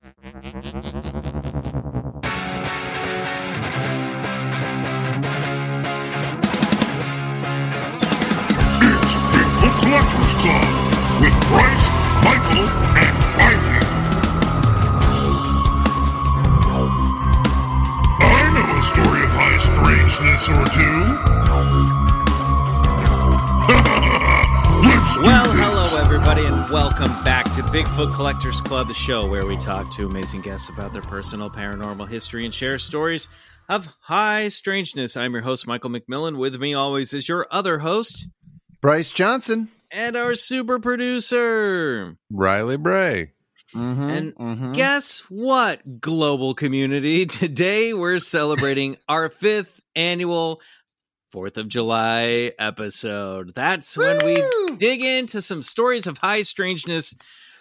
Collectors Club with Bryce, Michael, and Riley. I know a story of high strangeness or two. Let's do Well, this. Hello everybody, and welcome back to Bigfoot Collectors Club, the show where we talk to amazing guests about their personal paranormal history and share stories of high strangeness. I'm your host, Michael McMillan. With me always is your other host Bryce Johnson. and our super producer. Riley Bray. Mm-hmm, And guess what, global community? Today we're celebrating our fifth annual Fourth of July episode. That's when we dig into some stories of high strangeness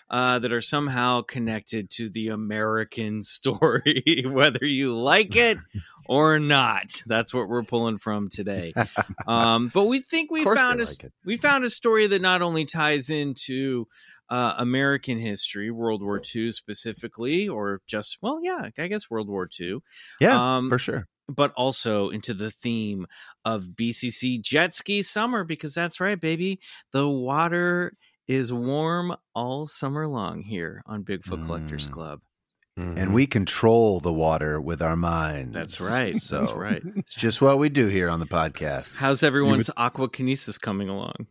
uh, that are somehow connected to the American story, whether you like it or not. That's what we're pulling from today. Um, but we think we found a, like we found a story that not only ties into uh, American history, World War II specifically, or just well, yeah, I guess World War II, yeah, um, for sure. but also into the theme of BCC jet ski summer because that's right, baby. The water is warm all summer long here on Bigfoot Collectors Mm. Club. And we control the water with our minds. That's right. So That's right. It's just what we do here on the podcast. How's everyone's aquakinesis coming along?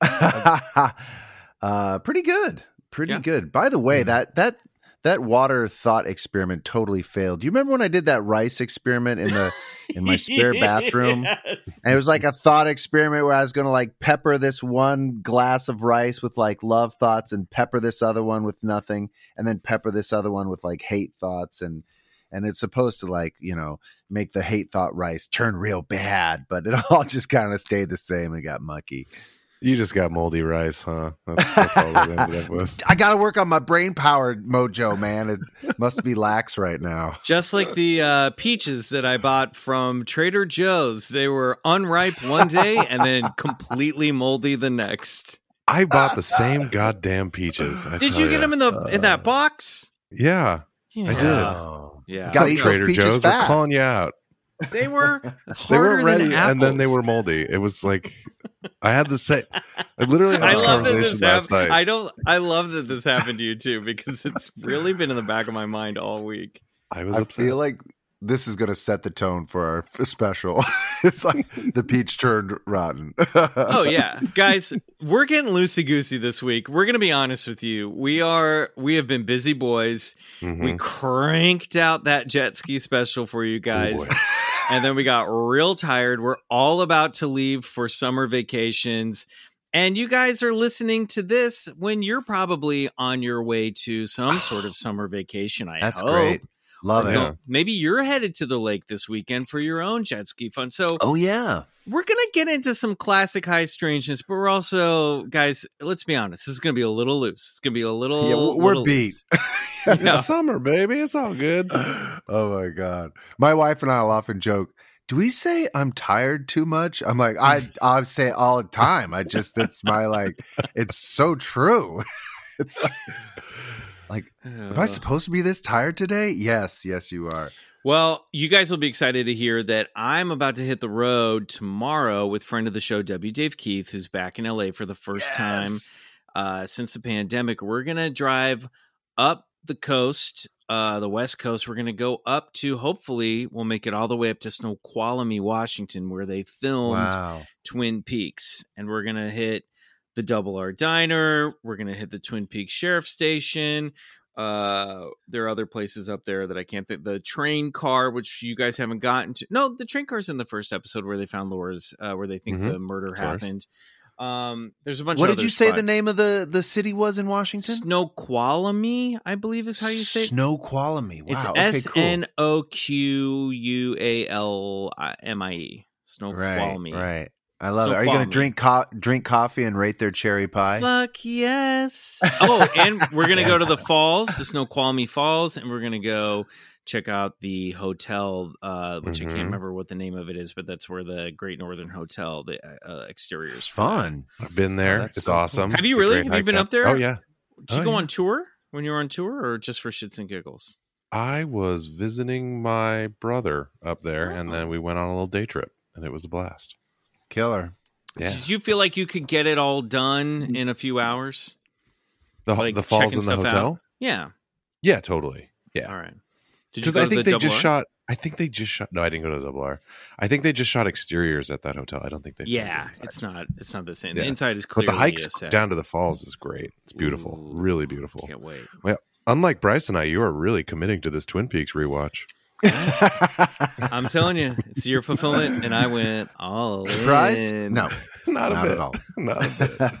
uh, pretty good. Pretty Yeah. good. By the way, that that that water thought experiment totally failed. Do you remember when I did that rice experiment in the in my spare bathroom? Yes. And it was like a thought experiment where I was going to like pepper this one glass of rice with like love thoughts and pepper this other one with nothing and then pepper this other one with like hate thoughts and and it's supposed to like, you know, make the hate thought rice turn real bad, but it all just kind of stayed the same and got mucky. You just got moldy rice, huh? That's, that's all ended up with. I got to work on my brain power mojo, man. It must be lax right now. Just like the uh, peaches that I bought from Trader Joe's, they were unripe one day and then completely moldy the next. I bought the same goddamn peaches. I Did you get ya. them in the in that box? Yeah, Yeah. I did. Yeah, Gotta Some eat those Trader peaches Joe's were fast. calling you out. They were They harder were ready, than apples. and then they were moldy. It was like I had the same. I literally had I this love that conversation this last happened. night. I don't. I love that this happened to you too because it's really been in the back of my mind all week. I was I upset. feel like this is going to set the tone for our special. it's like the peach turned rotten. Oh yeah, guys, we're getting loosey goosey this week. We're gonna be honest with you. We are. We have been busy boys. Mhm. We cranked out that jet ski special for you guys. boy. And then we got real tired. We're all about to leave for summer vacations. And you guys are listening to this when you're probably on your way to some sort of summer vacation. I That's hope. great. Love Or it. Maybe you're headed to the lake this weekend for your own jet ski fun. So Oh yeah. we're gonna get into some classic high strangeness, but we're also, guys. Let's be honest. This is gonna be a little loose. It's gonna be a little. Yeah, we're little beat. It's Yeah. summer, baby. It's all good. oh my god. My wife and I will often joke. Do we say I'm tired too much? I'm like I I say all the time. I just that's my like. It's so true. It's like, like am I Uh, supposed to be this tired today? Yes, yes, you are. Well, you guys will be excited to hear that I'm about to hit the road tomorrow with friend of the show, W. Dave Keith, who's back in LA for the first time uh, since the pandemic. We're going to drive up the coast, uh, the West Coast. We're going to go up to, hopefully, we'll make it all the way up to Snoqualmie, Washington, where they filmed Wow. Twin Peaks. And we're going to hit the Double R Diner. We're going to hit the Twin Peaks Sheriff Station. Uh, there are other places up there that I can't think. The train car, which you guys haven't gotten to. No, the train car's in the first episode where they found Laura's, uh, where they think Mhm. the murder happened. Um, there's a bunch. Of What did you say the name of the the city was in Washington? Snoqualmie, I believe is how you say it. Snoqualmie. Wow. It's S. N O Q U A L M I E. Right, Snoqualmie. right. I love it. Are you going to drink co- drink coffee and rate their cherry pie? Fuck yes. Oh, and we're gonna go to the falls, the Snoqualmie Falls, and we're gonna go check out the hotel, uh, which I Mhm. can't remember what the name of it is, but that's where the Great Northern Hotel, the uh, exterior is. for that. Fun. I've been there. that's it's so cool. awesome. Have you It's really? Have you been down- up there? Oh yeah. Did you Oh, go yeah. on tour when you were on tour, or just for shits and giggles? I was visiting my brother up there, and Oh. then we went on a little day trip, and it was a blast. Killer. Yeah, Did you feel like you could get it all done in a few hours? the like the falls in the stuff out? hotel. Yeah. Yeah, totally. Yeah, All right. Did you because go I to think the they just R? shot. I think they just shot. No, I didn't go to the double R. I think they just shot exteriors at that hotel. I don't think they. Yeah, inside. it's not. It's not the same. Yeah. The inside is But the hikes a set. down to the falls is great. It's beautiful, Ooh, really beautiful. Can't wait. Well, Unlike Bryce and I, you are really committing to this Twin Peaks rewatch. I'm telling you, it's your fulfillment, and I went all Surprised? in. No, Not, a not bit. at all. Not a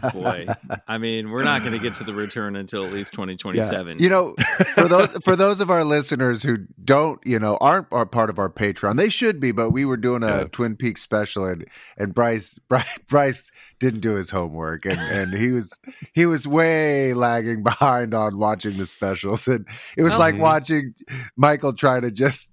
bit. boy. I mean, we're not going to get to the return until at least 2027. You know, for those for those of our listeners who don't, you know, aren't are part of our Patreon, they should be. But we were doing a Yeah. Twin Peaks special, and and Bryce Bryce, Bryce didn't do his homework, and and he was he was way lagging behind on watching the specials, and it was Well- like watching Michael try to just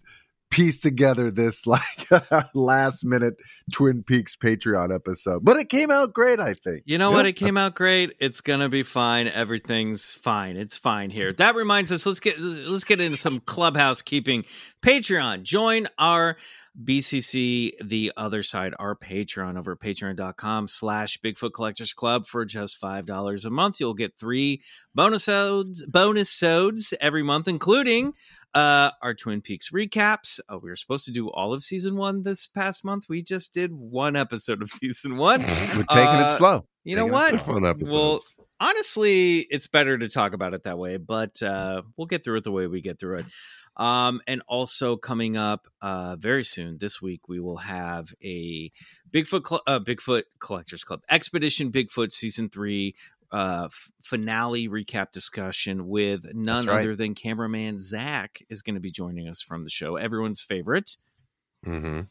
piece together this like last minute Twin Peaks Patreon episode. But it came out great, I think. You know what? It came out great. It's gonna be fine. Everything's fine. It's fine here. That reminds us. Let's get let's get into some clubhouse keeping. Patreon. Join our BCC the other side our patreon over at patreon.com slash bigfoot collectors club for just five dollars a month. You'll get three bonus odes bonus sodes every month including uh our twin peaks recaps. Uh, we were supposed to do all of season one this past month. We just did one episode of season one. We're taking Uh, it slow. you know Taking it what? fun episodes. well honestly it's better to talk about it that way but uh we'll get through it the way we get through it um and also coming up uh very soon this week we will have a bigfoot Cl- uh, bigfoot collectors club expedition bigfoot season three uh f- finale recap discussion with none right. other than cameraman zach is going to be joining us from the show everyone's favorite Mm-hmm.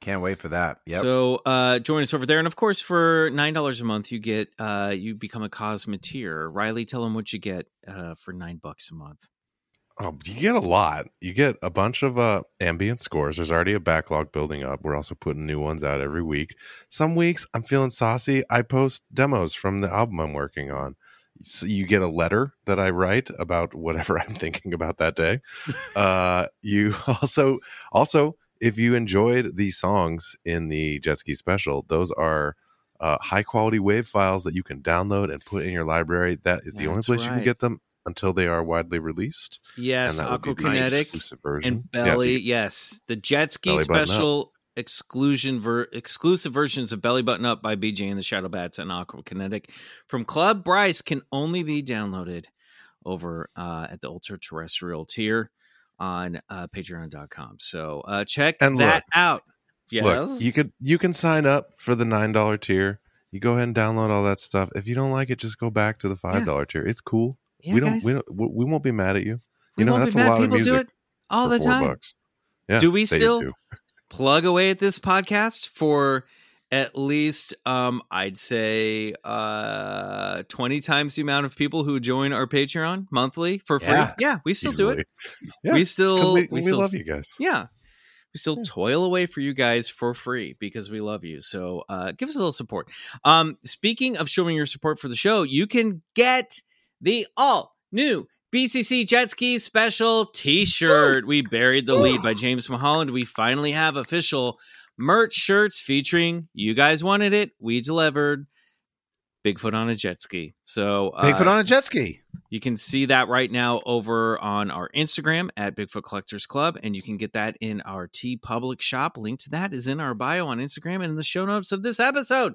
Can't wait for that. Yep. so uh, join us over there, and of course, for nine dollars a month, you get uh, you become a Cosmeteer. Riley, tell them what you get uh, for nine bucks a month. Oh, you get a lot. You get a bunch of uh, ambient scores. There's already a backlog building up. We're also putting new ones out every week. Some weeks I'm feeling saucy. I post demos from the album I'm working on. So you get a letter that I write about whatever I'm thinking about that day. uh, you also also if you enjoyed the songs in the jet ski special, those are uh, high quality wave files that you can download and put in your library. That is the only That's place you can get them until they are widely released Yes, and that would be the Aquakinetic version. and Belly. yes, the jet ski special exclusion ver- exclusive versions of Belly Button Up by BJ and the Shadow Bats and Aquakinetic from Club Bryce can only be downloaded over uh, at the ultra terrestrial tier on uh, patreon.com. So uh, check And that look, out. Yes. Look, you could you can sign up for the nine dollar tier. You go ahead and download all that stuff. If you don't like it, just go back to the five dollar tier. It's cool. Yeah, we don't guys. we don't we won't be mad at you. We You know that's a lot of People do music it all the time. Yeah, Do we still- do. plug away at this podcast for at least um i'd say uh 20 times the amount of people who join our patreon monthly for free yeah, Yeah. we still do it Easily. Yeah, we still we, we, we still love you guys. yeah we still toil away for you guys for free because we love you so uh give us a little support um speaking of showing your support for the show you can get the all new BCC Jet Ski Special T-shirt. We buried the lead by James Mulholland. We finally have official merch shirts featuring you guys wanted it. We delivered. Bigfoot on a jet ski. So uh, Bigfoot on a jet ski. you can see that right now over on our Instagram at Bigfoot Collectors Club, and you can get that in our TeePublic shop. Link to that is in our bio on Instagram and in the show notes of this episode.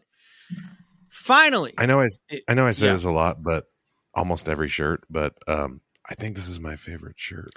Finally, I know I I know I say yeah. this a lot, but almost every shirt. But um, I think this is my favorite shirt.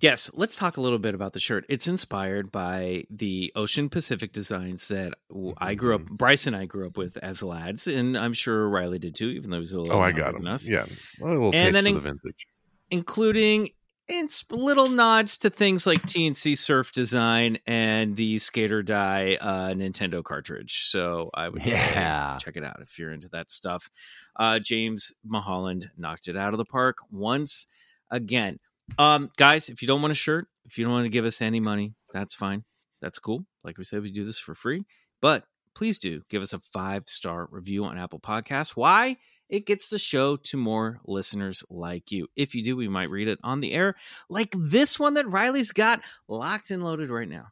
Yes, let's talk a little bit about the shirt. It's inspired by the Ocean Pacific designs that I grew Mm-hmm. up, Bryce and I grew up with as lads, and I'm sure Riley did too, even though he's a little Oh, I got than him. us. Yeah, a little And taste then in- the vintage. including ins- little nods to things like T&C Surf Design and the Skate or Die uh, Nintendo cartridge. So I would say Yeah. check it out if you're into that stuff. Uh, James Maholland knocked it out of the park once again. Um, guys, if you don't want a shirt, if you don't want to give us any money, that's fine. That's cool. Like we said, we do this for free. But please do give us a five star review on Apple Podcasts. Why? It gets the show to more listeners like you. If you do, we might read it on the air, like this one that Riley's got locked and loaded right now.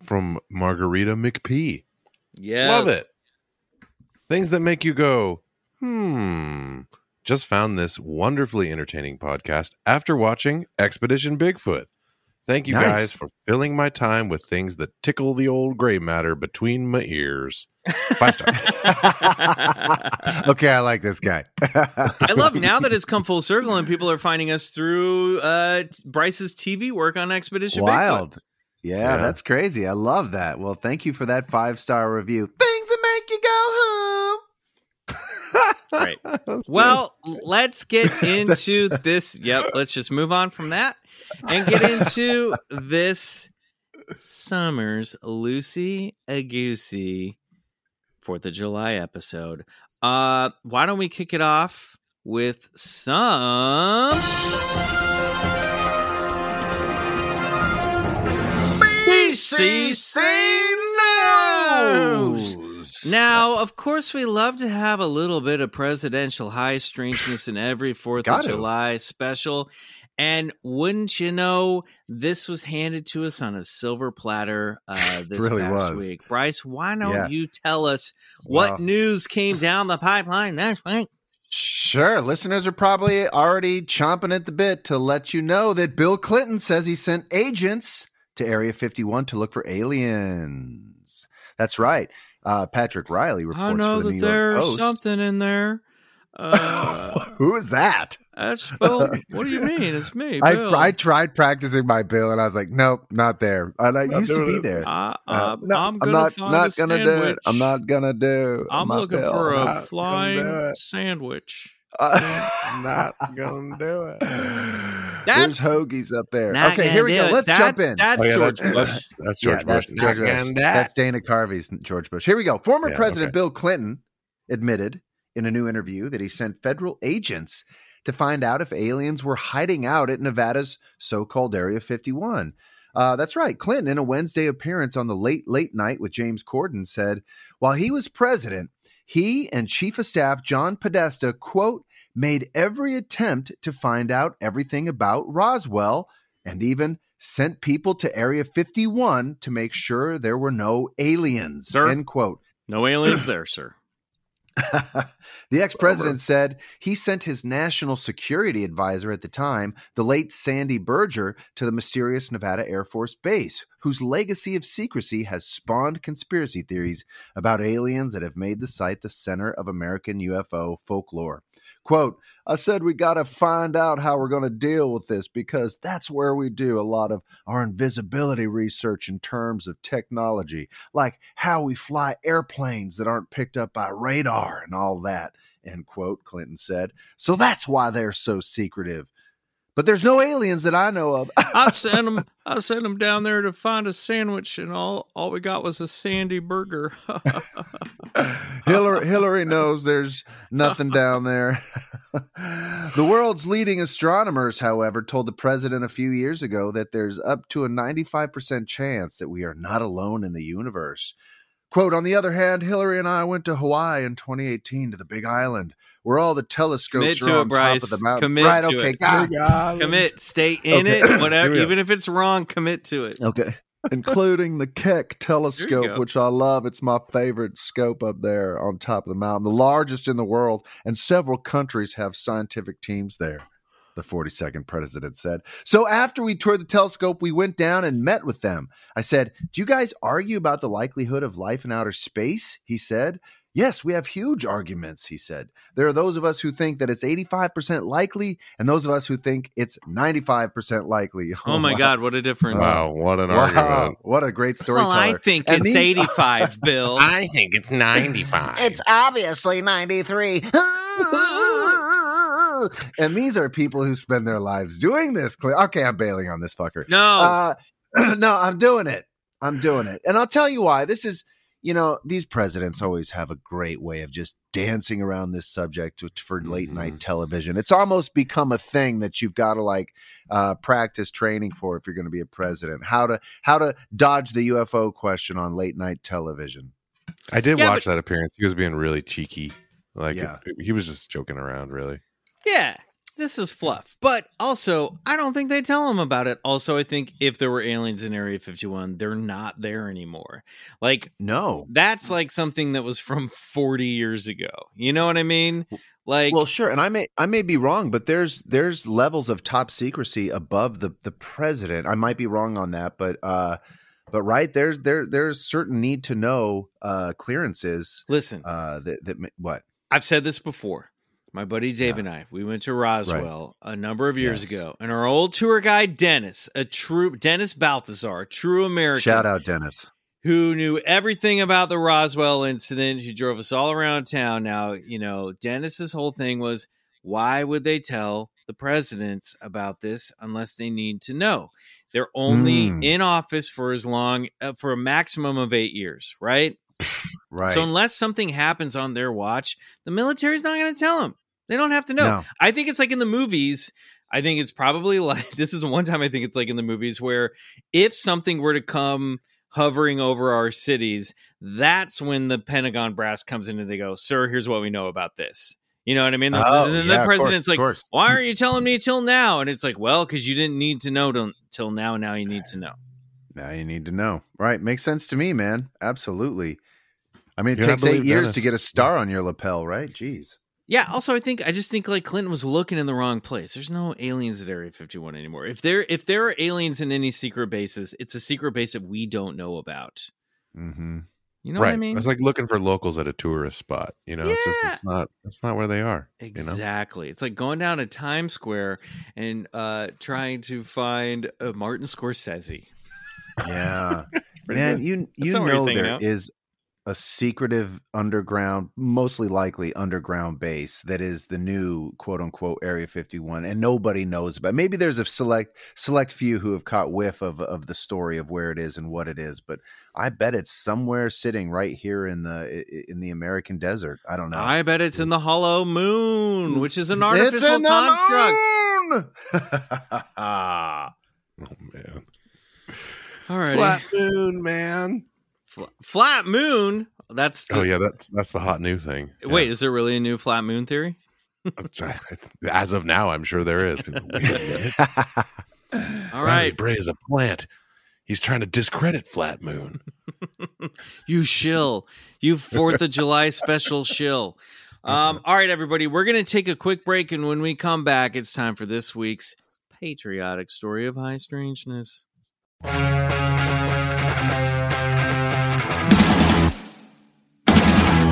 From Margarita McPee. Yes. Love it. Things that make you go, hmm. Just found this wonderfully entertaining podcast after watching Expedition Bigfoot. Thank you Nice. guys for filling my time with things that tickle the old gray matter between my ears. Five star. okay, I like this guy. I love now that it's come full circle and people are finding us through uh, Bryce's TV work on Expedition Bigfoot. Wild. Yeah, Yeah. that's crazy. I love that. Well, thank you for that five star review. Things that make you go home. Right. That's good. Well, let's get into this. Yep, let's just move on from that and get into this summer's Lucy a Goosey Fourth of July episode. Uh, why don't we kick it off with some BCC news? Now, of course, we love to have a little bit of presidential high strangeness in every Fourth of to. July special. And wouldn't you know, this was handed to us on a silver platter uh, this Really past was. week. Bryce, why don't Yeah. you tell us what Well- news came down the pipeline this week? Sure. Listeners are probably already chomping at the bit to let you know that Bill Clinton says he sent agents to Area 51 to look for aliens. That's right. Uh, Patrick Riley reports I know for the that New York there's Post. something in there. Uh, Who is that? that's Bill. What do you mean? It's me. I, Bill. I tried practicing my bill and I was like, nope, not there. And I Not used to be it. there. I, Uh, uh, no, I'm gonna not, find not a gonna do it. I'm not gonna do. I'm looking bill. for Not a flying sandwich. Uh, I'm not gonna do it. There's That's hoagies up there. okay, here we go. Let's That's- jump in. That's Oh, yeah, George that's- Bush. That's Yeah, George that's Bush. George Bush. gonna That's. Dana Carvey's George Bush. Here we go. Former Yeah, President okay. Bill Clinton admitted in a new interview that he sent federal agents to find out if aliens were hiding out at Nevada's so-called Area 51. Uh, that's right. Clinton, in a Wednesday appearance on the Late Late Night with James Corden, said while he was president, he and Chief of Staff John Podesta quote made every attempt to find out everything about Roswell and even sent people to Area 51 to make sure there were no aliens. Sir? End quote. No aliens there, sir. the ex president said he sent his national security advisor at the time, the late Sandy Berger, to the mysterious Nevada Air Force Base, whose legacy of secrecy has spawned conspiracy theories about aliens that have made the site the center of American UFO folklore. Quote, I said we got to find out how we're going to deal with this because that's where we do a lot of our invisibility research in terms of technology, like how we fly airplanes that aren't picked up by radar and all that, end quote, Clinton said. So that's why they're so secretive. But there's no aliens that I know of. I sent them. I sent him down there to find a sandwich, and all all we got was a sandy burger. Hillary, Hillary knows there's nothing down there. the world's leading astronomers, however, told the president a few years ago that there's up to a 95% chance that we are not alone in the universe. Quote, on the other hand, Hillary and I went to Hawaii in 2018 to the Big Island, where all the telescopes Commit are to it, on Bryce. top of the mountain. Commit right, to okay, it. God. commit, stay in Okay. it. Whatever, Here we go. even if it's wrong, commit to it. Okay. Including the Keck telescope, which I love. It's my favorite scope up there on top of the mountain, the largest in the world, and several countries have scientific teams there. The 42nd president said. So after we toured the telescope, we went down and met with them. I said, Do you guys argue about the likelihood of life in outer space? He said, Yes, we have huge arguments, he said. There are those of us who think that it's 85% likely, and those of us who think it's 95% likely. Oh my Wow. God, what a difference. Wow, what an Wow. argument. What a great storyteller. Well, I think And it's these- 85, Bill. I think it's 95. It's obviously 93. and these are people who spend their lives doing this. Okay, I'm bailing on this fucker. no. Uh, no, I'm doing it. I'm doing it. And I'll tell you why. This is, you know, these presidents always have a great way of just dancing around this subject for late night television. It's almost become a thing that you've got to like uh, practice training for if you're going to be a president. How to how to dodge the UFO question on late night television. I did Yeah, watch that appearance. He was being really cheeky. Like Yeah. it- he was just joking around, really. Yeah, this is fluff. But also, I don't think they tell him about it. Also, I think if there were aliens in Area 51, they're not there anymore. Like, No. that's like something that was from 40 years ago. You know what I mean? Like, well, sure, and I may I may be wrong, but there's there's levels of top secrecy above the the president. I might be wrong on that, but uh, but right there's there there's certain need to know uh clearances listen, uh that that what I've said this before. My buddy Dave Yeah. and I, we went to Roswell a number of years Yes. ago, and our old tour guide Dennis, a true Dennis Balthaser, true American, shout out Dennis. who knew everything about the Roswell incident, who drove us all around town. Now, you know, Dennis's whole thing was why would they tell the presidents about this unless they need to know? They're only Mm. in office for as long uh, for a maximum of 8 years, right? Right. So unless something happens on their watch, the military's not going to tell them. They don't have to know. No. I think it's like in the movies. I think it's probably like this is one time I think it's like in the movies where if something were to come hovering over our cities, that's when the Pentagon brass comes in and they go, "Sir, here's what we know about this." You know what I mean? The- Oh, and then yeah, the of course, president's like, course. "Why aren't you telling me till now?" And it's like, "Well, because you didn't need to know till, till now. Now you need to know." Now you need to know. Right. Makes sense to me, man. Absolutely. I mean, it Yeah, I takes eight years Dennis. to get a star on your lapel, right? Jeez. Yeah. Also, I think I just think like Clinton was looking in the wrong place. There's no aliens at Area 51 anymore. If there if there are aliens in any secret bases, it's a secret base that we don't know about. Mm-hmm. You know right. what I mean? It's like looking for locals at a tourist spot. You know, it's just it's not it's not where they are. You know? Exactly. It's like going down to Times Square and uh trying to find a Martin Scorsese. Yeah. Man, good. you you not what you're know saying there is now. A secretive underground, mostly likely underground base that is the new quote unquote Area 51, and nobody knows about. Maybe there's a select select few who have caught whiff of of the story of where it is and what it is, but I bet it's somewhere sitting right here in the in the American desert. I don't know. I bet it's in the Hollow Moon, which is an It's artificial in the construct. moon! Oh man. All right. Flat moon, man. Flat Moon. That's the, Oh yeah, that's that's the hot new thing. Yeah. Wait, is there really a new flat moon theory? As of now, I'm sure there is. People, Wait a minute. All Riley. Bray is a plant. He's trying to discredit Flat Moon. You shill. You 4th of July special shill. Um, all right, everybody. We're going to take a quick break. And when we come back, it's time for this week's patriotic story of high strangeness.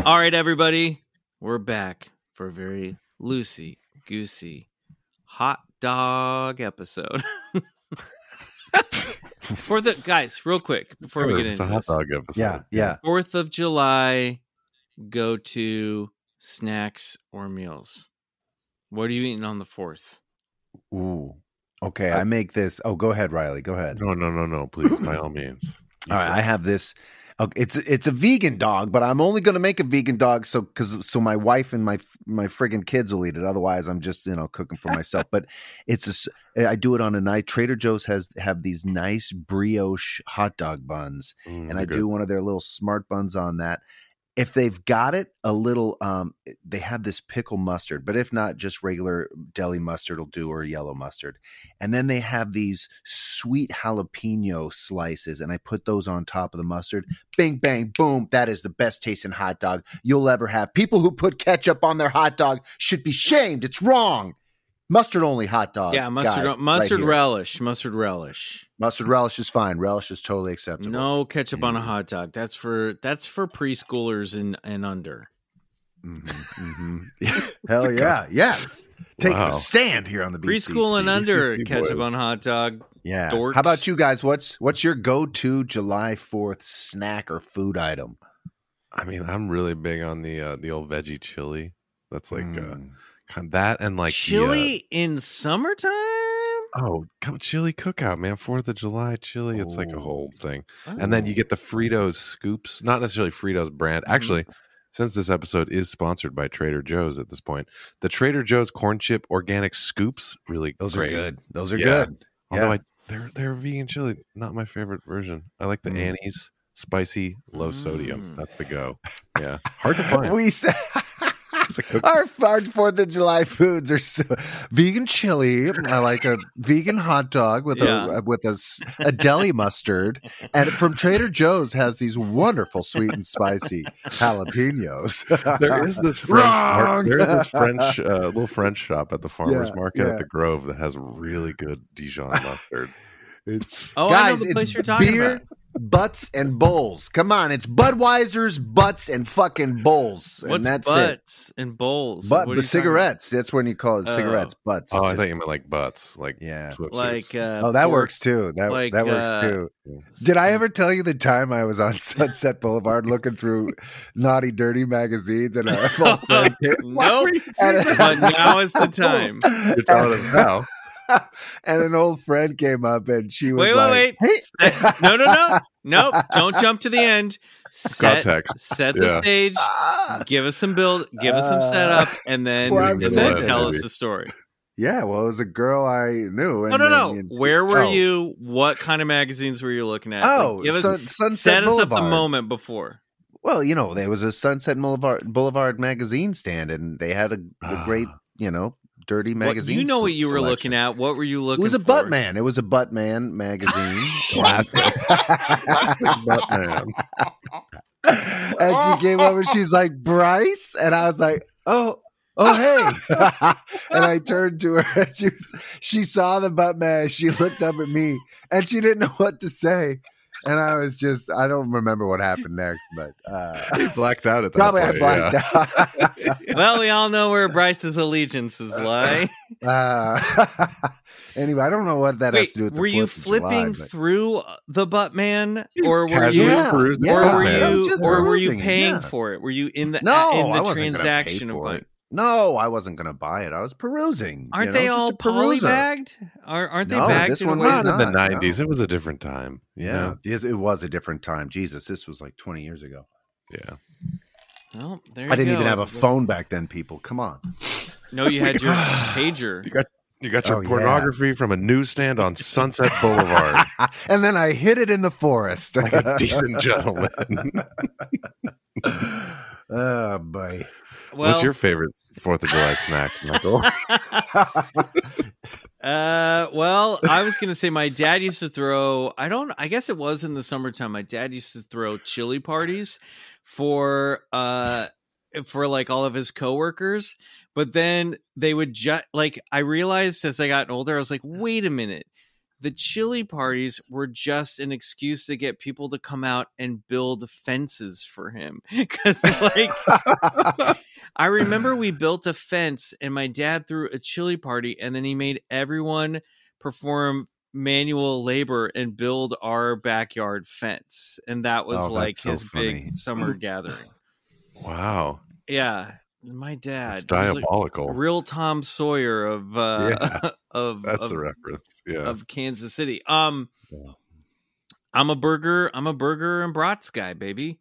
All right, everybody. We're back for a very loosey goosey hot dog episode. for the guys, real quick before we get it's into a hot this. dog episode. yeah, yeah. Fourth of July, go to snacks or meals. What are you eating on the fourth? Ooh. Okay, I make this. Oh, go ahead, Riley. Go ahead. No, no, no, no. Please, by all means. You All right, I have this. Okay, it's it's a vegan dog, but I'm only going to make a vegan dog so because so my wife and my my friggin' kids will eat it. Otherwise, I'm just you know cooking for myself. but it's a I do it on a night. Trader Joe's has have these nice brioche hot dog buns, Mm, and I good. do one of their little smart buns on that. If they've got it, a little, um, they have this pickle mustard, but if not, just regular deli mustard will do or yellow mustard. And then they have these sweet jalapeno slices, and I put those on top of the mustard. Bing, bang, boom. That is the best tasting hot dog you'll ever have. People who put ketchup on their hot dog should be shamed. It's wrong. Mustard only hot dog. yeah, mustard guy, mustard here. relish, mustard relish. Mustard relish is fine. Relish is totally acceptable. No ketchup on a Mm. hot dog. That's for that's for preschoolers and and under. Mhm, mhm. Hell yeah. Yes. Taking Wow. a stand here on the BCC. Preschool and under ketchup on hot dog. Yeah. dorks. How about you guys? What's what's your go-to July 4th snack or food item? I mean, I'm really big on the uh, the old veggie chili. That's like uh, Mm. kind of that and like uh, Chili in summertime? oh, come chili cookout, man! Fourth of July chili. It's like a Oh. whole thing. And then you get the Fritos scoops, not necessarily Fritos brand. Actually, since this episode is sponsored by Trader Joe's at this point, the Trader Joe's corn chip organic scoops really Those great. are good. Those are Yeah. good. Although Yeah. I they're they're vegan chili, not my favorite version. I like the Mm. Annie's spicy, low sodium. Mm. That's the go. Yeah, hard to find. We said It's a cookie. Our, our Fourth of July foods are so vegan chili. I like a vegan hot dog with Yeah. a with a, s- a deli mustard, and from Trader Joe's has these wonderful sweet and spicy jalapenos. there is this French mar- Wrong. there is this French uh, little French shop at the farmers Yeah, market yeah. at the Grove that has really good Dijon mustard. It's Oh, I know the place you're talking beer, about. Butts, and bowls. Come on, it's Budweiser's butts and fucking bowls, and What's that's it. butts and bowls? But What are the cigarettes. That's when you call it Oh. cigarettes. Butts. Oh, I Just- thought you meant like butts, like Yeah. about? Like uh, oh, that pork- works too. That like, that works uh, too. Did I ever tell you the time I was on Sunset Boulevard looking through naughty, dirty magazines and a full friend Nope. and, But now is the time. You're telling us now. And an old friend came up and she was Wait, like, wait, "Hey, Set- no, no, no, nope. Don't jump to the end. Set, Context. set the Yeah. stage. Give us some build. Give us some Uh, setup, and then well, I'm and then glad, tell us the story. Yeah, well, it was a girl I knew. And No, no, then no. you- Where were Oh. you? What kind of magazines were you looking at? Oh, give us Sun- Sunset set us up the moment before. Well, you know, there was a Sunset Boulevard, Boulevard magazine stand, and they had a, a great, you know, dirty What, magazine. you know what you were looking at. What were you looking? At? It was a for? butt man. It was a butt man magazine. Classic. Classic and she came over. She's like Bryce, and I was like, oh. Oh hey! and I turned to her. And she was, she saw the butt man. She looked up at me, and she didn't know what to say. And I was just, I don't remember what happened next, but uh, He blacked out at that probably I point, blanked yeah. out. Well, we all know where Bryce's allegiances lie. Uh, anyway, I don't know what that has Wait, to do with. the were you 4th of July, flipping but- through the butt man, or were you, Yeah, perusing yeah. or were man. I was you, just or were you perusing, paying yeah. for it? Were you in the No, in the I wasn't transaction of for it. No, I wasn't going to buy it. I was perusing. Aren't you know, they all a peruser. polybagged? Are, aren't they No, bagged this in one way was Not in the not, no. nineties. It was a different time. you Yeah, know? yes, it was a different time. Jesus, this was like 20 years ago. Yeah. Well, there I didn't you even have a phone back then, people. Come on. No, you had your pager. You got you got your Oh, yeah. pornography from a newsstand on Sunset Boulevard. and then I hid it in the forest. like a decent gentleman. oh, boy. Well, What's your favorite Fourth of July snack, Michael? Uh, well, I was gonna say my dad used to throw. I don't. I guess it was in the summertime. My dad used to throw chili parties for uh for like all of his coworkers. But then they would just like I realized as I got older, I was like, wait a minute. The chili parties were just an excuse to get people to come out and build fences for him. Because like I remember we built a fence and my dad threw a chili party and then he made everyone perform manual labor and build our backyard fence. And that was Oh, like his funny. big summer gathering. wow. Yeah. My dad. It's was like diabolical. real Tom Sawyer of uh Yeah. of, That's of, the reference. Yeah. of Kansas City. Um Yeah. I'm a burger, I'm a burger and brats guy, baby.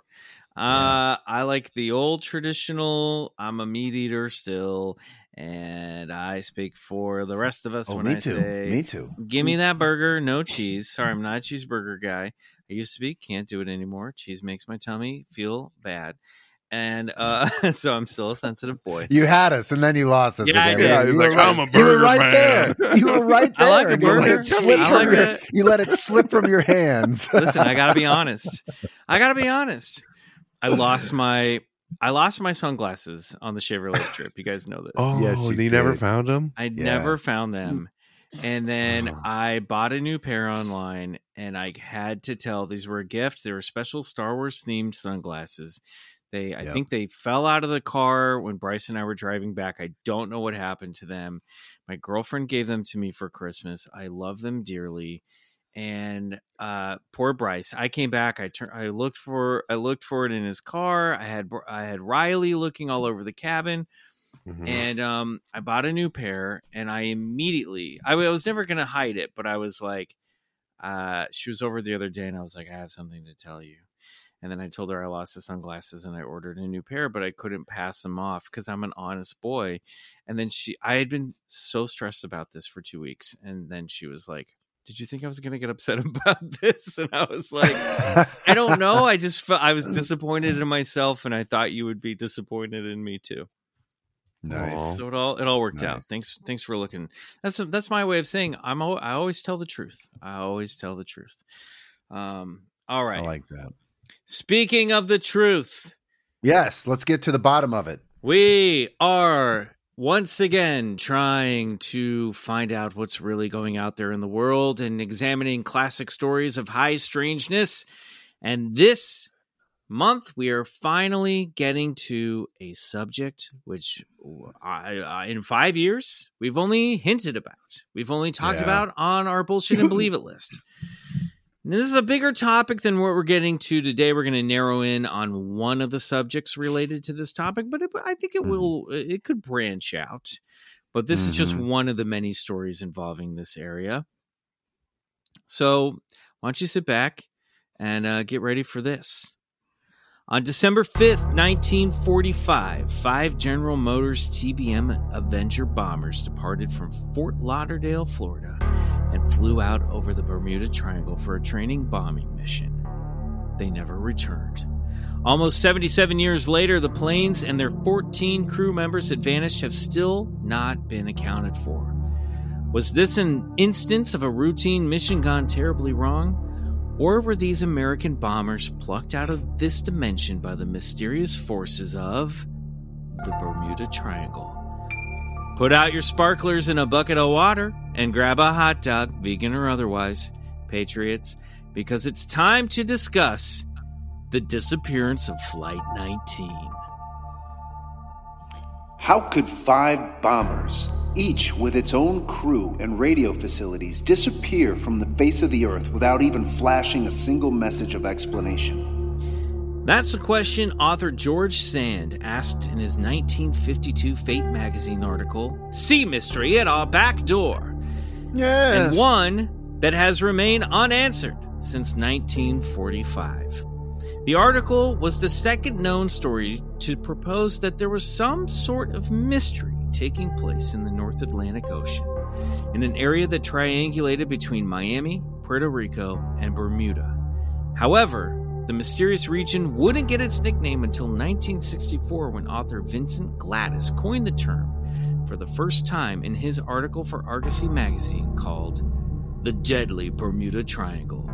Uh I like the old traditional. I'm a meat eater still, and I speak for the rest of us Oh, when me I too. say Me too. Give me that burger, no cheese. Sorry, I'm not a cheeseburger guy. I used to be, can't do it anymore. Cheese makes my tummy feel bad. And uh so I'm still a sensitive boy. You had us, and then you lost us Yeah, I again. did. Yeah, you like, were right- "I'm a You were burger right man." there. You were right there. I like a and you let burger. it slip I from like your. a- You let it slip from your hands. Listen, I gotta be honest. I gotta be honest. I lost my I lost my sunglasses on the Chevrolet trip. You guys know this. oh, Yes, you you never found them. I Yeah. never found them. And then Oh. I bought a new pair online and I had to tell these were a gift. They were special Star Wars themed sunglasses They, I Yep. think they fell out of the car when Bryce and I were driving back. I don't know what happened to them. My girlfriend gave them to me for Christmas. I love them dearly. And uh, poor Bryce. I came back. I turned. I looked for. I looked for it in his car. I had. I had Riley looking all over the cabin Mhm. and um, I bought a new pair, and I immediately I was never gonna hide it, but I was like, uh, she was over the other day, and I was like, I have something to tell you. And then I told her I lost the sunglasses and I ordered a new pair, but I couldn't pass them off because I'm an honest boy. And then she, I had been so stressed about this for two weeks, and then she was like, "Did you think I was gonna get upset about this?" And I was like, I don't know. I just felt I was disappointed in myself, and I thought you would be disappointed in me too. nice. So it all it all worked out. Thanks thanks for looking. That's that's my way of saying I'm I always tell the truth. I always tell the truth. Um all right. I like that. Speaking of the truth, Yes, let's get to the bottom of it. we are once again trying to find out what's really going out there in the world and examining classic stories of high strangeness. And this month, we are finally getting to a subject which I, I, in five years we've only hinted about. We've only talked Yeah. about on our bullshit and believe it list. And this is a bigger topic than what we're getting to today. We're going to narrow in on one of the subjects related to this topic, but it, I think it Mhm. will. It could branch out. But this is just Mhm. one of the many stories involving this area. So why don't you sit back and uh, get ready for this? On December 5th, 1945, five General Motors TBM Avenger bombers departed from Fort Lauderdale, Florida, and flew out over the Bermuda Triangle for a training bombing mission. They never returned. Almost 77 years later, the planes and their 14 crew members that vanished have still not been accounted for. Was this an instance of a routine mission gone terribly wrong? Or were these American bombers plucked out of this dimension by the mysterious forces of the Bermuda Triangle? Put out your sparklers in a bucket of water and grab a hot dog, vegan or otherwise, patriots, because it's time to discuss the disappearance of Flight 19. How could five bombers, each with its own crew and radio facilities, disappear from the face of the earth without even flashing a single message of explanation? That's a question author George Sand asked in his 1952 Fate magazine article, Sea Mystery at Our Back Door, And one that has remained unanswered since 1945. The article was the second known story to propose that there was some sort of mystery taking place in the North Atlantic Ocean, in an area that triangulated between Miami, Puerto Rico, and Bermuda. However, the mysterious region wouldn't get its nickname until 1964 when author Vincent Gaddis coined the term for the first time in his article for Argosy magazine called The Deadly Bermuda Triangle.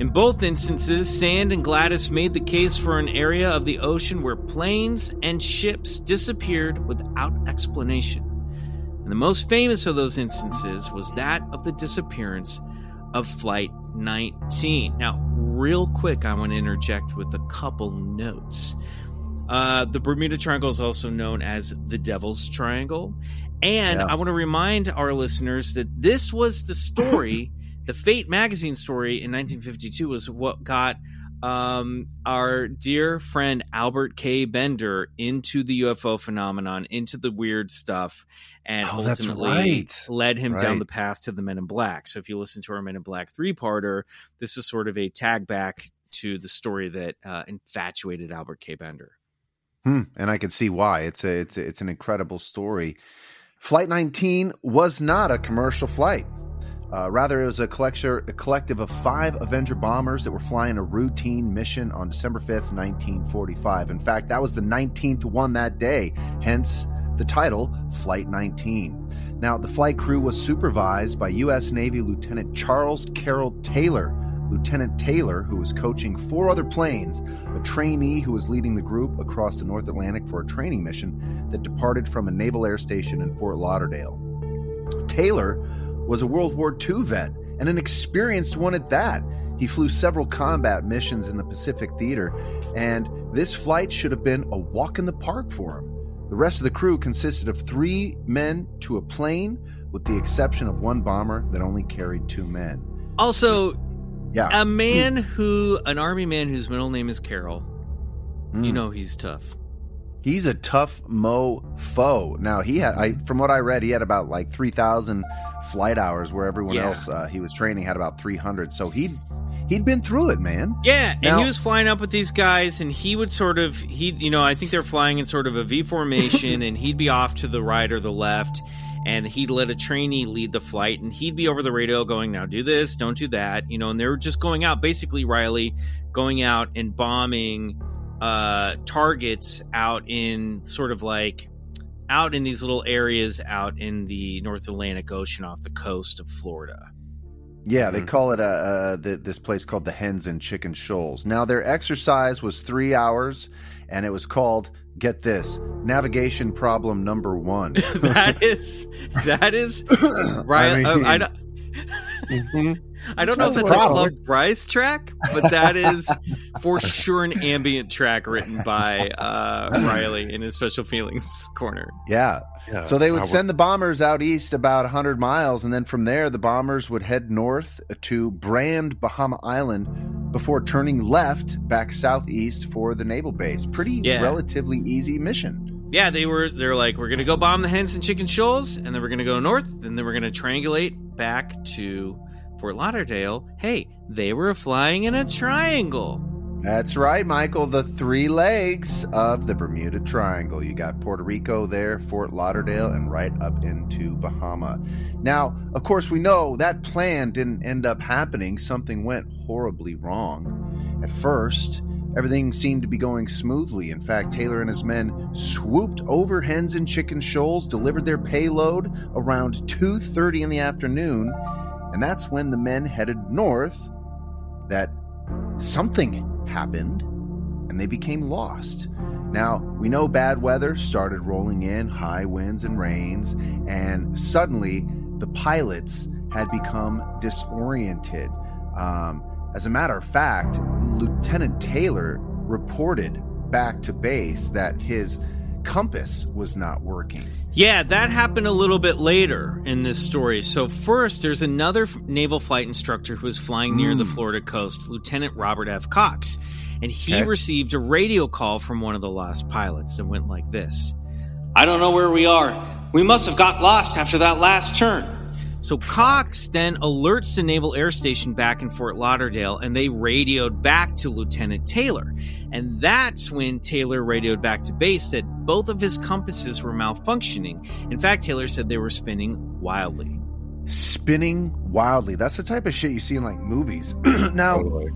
In both instances, Sand and Gaddis made the case for an area of the ocean where planes and ships disappeared without explanation. And the most famous of those instances was that of the disappearance of Flight 19. Now, real quick, I want to interject with a couple notes. Uh, the Bermuda Triangle is also known as the Devil's Triangle. And Yeah. I want to remind our listeners that this was the story, the Fate magazine story in 1952 was what got um, our dear friend Albert K. Bender into the UFO phenomenon, into the weird stuff, and Oh, ultimately right. led him down the path to the Men in Black. So if you listen to our Men in Black three parter, this is sort of a tag back to the story that uh, infatuated Albert K. Bender. Hmm, and I can see why. It's a, it's a, it's an incredible story. Flight 19 was not a commercial flight. Uh, rather, it was a, collector, a collective of five Avenger bombers that were flying a routine mission on December 5th, 1945. In fact, that was the 19th one that day, hence the title Flight 19. Now, the flight crew was supervised by U.S. Navy Lieutenant Charles Carroll Taylor. Lieutenant Taylor, who was coaching four other planes, a trainee who was leading the group across the North Atlantic for a training mission that departed from a naval air station in Fort Lauderdale. Taylor was a World War II vet and an experienced one at that. He flew several combat missions in the Pacific theater, and this flight should have been a walk in the park for him. The rest of the crew consisted of three men to a plane, with the exception of one bomber that only carried two men. Also, Yeah. a man who, an army man whose middle name is Carroll, you Mm. know he's tough. He's a tough mofo. Now he had, I from what I read, he had about like three thousand flight hours, where everyone Yeah. else uh, he was training had about three hundred. So he he'd been through it, man. Yeah, and he was flying up with these guys, and he would sort of he, you know, I think they're flying in sort of a V formation, and he'd be off to the right or the left, and he'd let a trainee lead the flight, and he'd be over the radio going, "Now do this, don't do that," you know, and they were just going out, basically Riley going out and bombing uh targets out in sort of like out in these little areas out in the North Atlantic Ocean off the coast of Florida. Yeah, they Mhm. call it uh, uh, th- this place called the Hens and Chicken Shoals. Now their exercise was three hours, and it was called get this navigation problem number one. that is that is right. I I, mean- I, don't, Mhm. I don't know That's if a it's a. Club Bryce track, but that is for sure an ambient track written by uh, Riley in his Special Feelings corner. yeah. Yeah, So they would send the bombers out east about 100 miles, and then from there, the bombers would head north to Grand, Bahama Island, before turning left back southeast for the naval base. Pretty Yeah. relatively easy mission. Yeah, they were. They're like, we're gonna go bomb the hens and chicken shoals, and then we're gonna go north, and then we're gonna triangulate back to Fort Lauderdale. Hey, they were flying in a triangle. That's right, Michael. The three legs of the Bermuda Triangle. You got Puerto Rico there, Fort Lauderdale, and right up into Bahama. Now, of course, we know that plan didn't end up happening. Something went horribly wrong. At first, everything seemed to be going smoothly. In fact, Taylor and his men swooped over hens and chicken shoals, delivered their payload around 2:30 in the afternoon, and that's when the men headed north that something happened and they became lost. Now, we know bad weather started rolling in, high winds and rains, and suddenly the pilots had become disoriented. Um, as a matter of fact, Lieutenant Taylor reported back to base that his compass was not working. Yeah, that happened a little bit later in this story. So, first, there's another naval flight instructor who was flying near the Mm. Florida coast, Lieutenant Robert F. Cox. And he Okay. received a radio call from one of the lost pilots that went like this I don't know where we are. We must have got lost after that last turn. So, Cox then alerts the Naval Air Station back in Fort Lauderdale, and they radioed back to Lieutenant Taylor. And that's when Taylor radioed back to base that both of his compasses were malfunctioning. In fact, Taylor said they were spinning wildly. Spinning wildly. That's the type of shit you see in like movies. now, Totally.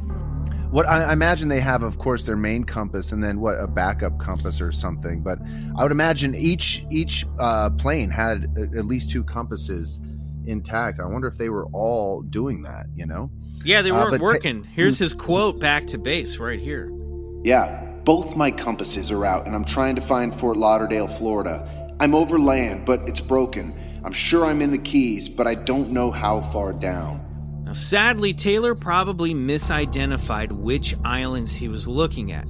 What I I imagine they have, of course, their main compass, and then what a backup compass or something. But I would imagine each each uh, plane had at least two compasses intact. I wonder if they were all doing that. You know? Yeah, they Uh, weren't but Ta- working. Here's his quote back to base right here. Yeah, both my compasses are out, and I'm trying to find Fort Lauderdale, Florida. I'm over land, but it's broken. I'm sure I'm in the Keys, but I don't know how far down. Now, sadly, Taylor probably misidentified which islands he was looking at.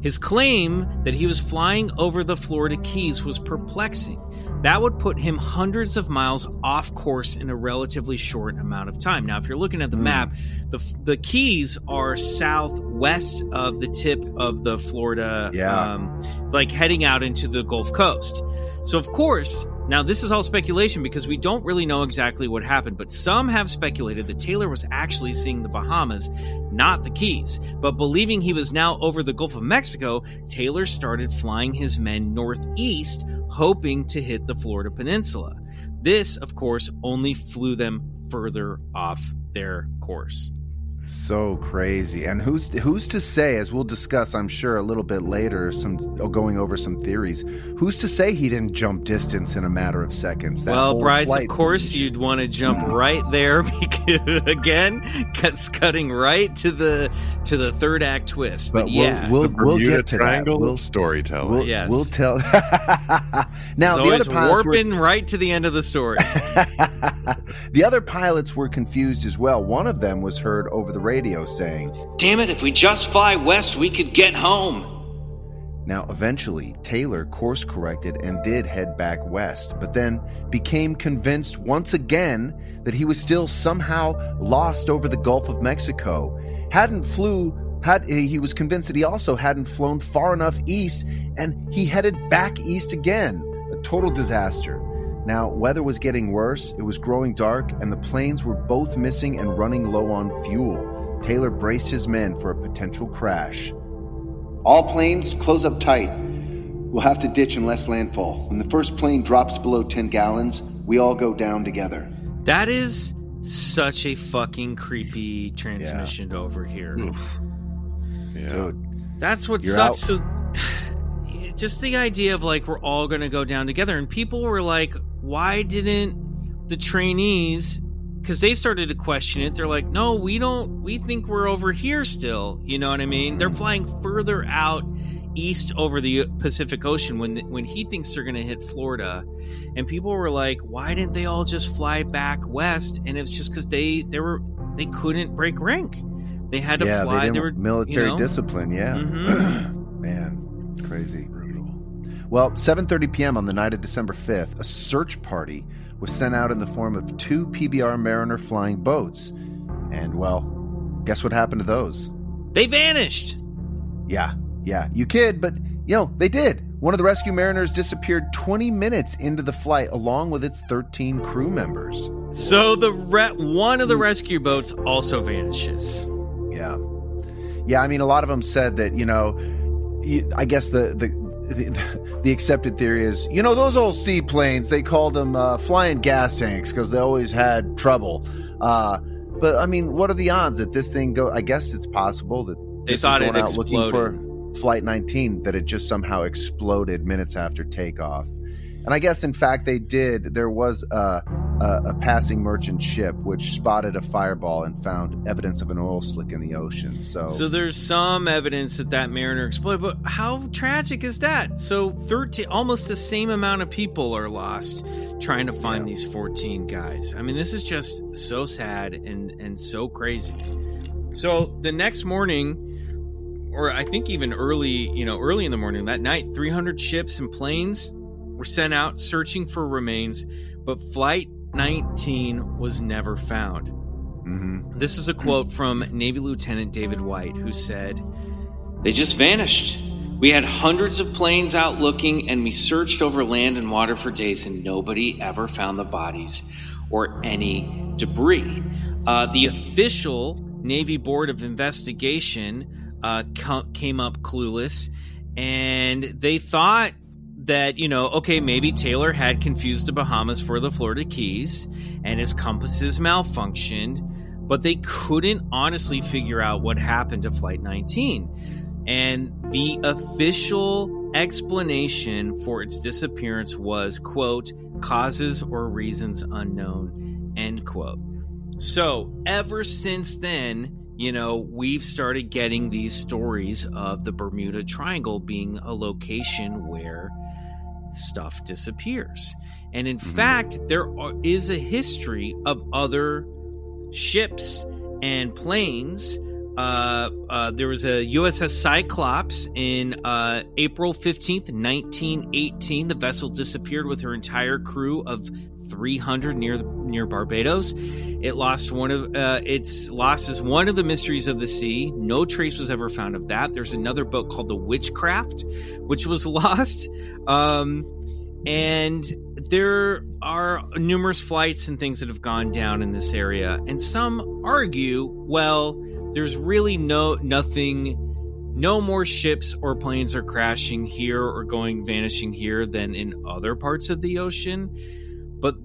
His claim that he was flying over the Florida Keys was perplexing. That would put him hundreds of miles off course in a relatively short amount of time. Now, if you're looking at the Hmm. map, the the Keys are southwest of the tip of the Florida, Yeah. um, like heading out into the Gulf Coast. So, of course, now this is all speculation because we don't really know exactly what happened, but some have speculated that Taylor was actually seeing the Bahamas, not the Keys. But believing he was now over the Gulf of Mexico, Taylor started flying his men northeast, hoping to hit the Florida Peninsula. This, of course, only flew them further off their course. So crazy. And who's who's to say, as we'll discuss, I'm sure a little bit later, some oh, going over some theories. Who's to say he didn't jump distance in a matter of seconds? That well, Bryce, of flight- course, you'd want to jump right there because again, cuts cutting right to the to the third act twist. But, But yeah, we'll we'll, we'll get to Triangle that. We'll, storytelling. we'll, Yes. we'll tell. now It's the always other pilots were, warping right to the end of the story. the other pilots were confused as well. One of them was heard over the radio saying, Damn it! If we just fly west, we could get home. Now, eventually, Taylor course corrected and did head back west, but then became convinced once again that he was still somehow lost over the Gulf of Mexico. Hadn't flew had he was convinced that he also hadn't flown far enough east and he headed back east again. A total disaster. Now, weather was getting worse, it was growing dark, and the planes were both missing and running low on fuel. Taylor braced his men for a potential crash. All planes, close up tight. We'll have to ditch in less landfall. When the first plane drops below 10 gallons, we all go down together. That is such a fucking creepy transmission to overhear. Yeah. Dude, That's what You're sucks. So, just the idea of like we're all going to go down together, and people were like, "Why didn't the trainees?" Because they started to question it. They're like, "No, we don't. We think we're over here still." You know what I mean? They're flying further out east over the Pacific Ocean when when he thinks they're going to hit Florida, and people were like, "Why didn't they all just fly back west?" And it's just because they they were they couldn't break rank. They had to yeah, fly. they, They, were military you know? discipline. Yeah, Mhm. man, crazy. Well, 7:30 p.m. on the night of December 5th, a search party was sent out in the form of two PBM Mariner flying boats, and well, guess what happened to those? They vanished. Yeah, yeah, you kid, but you know they did. One of the rescue mariners disappeared 20 minutes into the flight, along with its 13 crew members. So the re- one of the rescue boats also vanishes. Yeah, yeah. I mean, a lot of them said that you know, I guess the the. The, the accepted theory is, you know, those old seaplanes, they called them uh, flying gas tanks because they always had trouble. Uh, but I mean, what are the odds that this thing go? I guess it's possible that They thought it out looking for Flight 19, that it just somehow exploded minutes after takeoff. And I guess, in fact, they did. There was a, a, a passing merchant ship which spotted a fireball and found evidence of an oil slick in the ocean. So, So there's some evidence that that Mariner exploded, but how tragic is that? So 13, almost the same amount of people are lost trying to find these 14 guys. I mean, this is just so sad and and so crazy. So the next morning, or I think even early, you know, early in the morning that night, 300 ships and planes were sent out searching for remains, but Flight 19 was never found. Mhm. This is a quote from Navy Lieutenant David White, who said, They just vanished. We had hundreds of planes out looking, and we searched over land and water for days, and nobody ever found the bodies or any debris. Uh, the official Navy Board of Investigation uh, came up clueless, and they thought that you know okay maybe taylor had confused the bahamas for the florida keys and his compasses malfunctioned but they couldn't honestly figure out what happened to flight 19 and the official explanation for its disappearance was quote causes or reasons unknown end quote. So ever since then you know we've started getting these stories of the bermuda triangle being a location where stuff disappears. And in mm-hmm. fact, there are, is a history of other ships and planes. Uh, uh, there was a USS Cyclops in uh, April 15th, 1918. The vessel disappeared with her entire crew of 300 near near Barbados. It lost one of uh, its lost is one of the mysteries of the sea. No trace was ever found of that. There's another boat called the Witchcraft, which was lost. Um, and there are numerous flights and things that have gone down in this area. And some argue, well, there's really no nothing no more ships or planes are crashing here or going vanishing here than in other parts of the ocean. But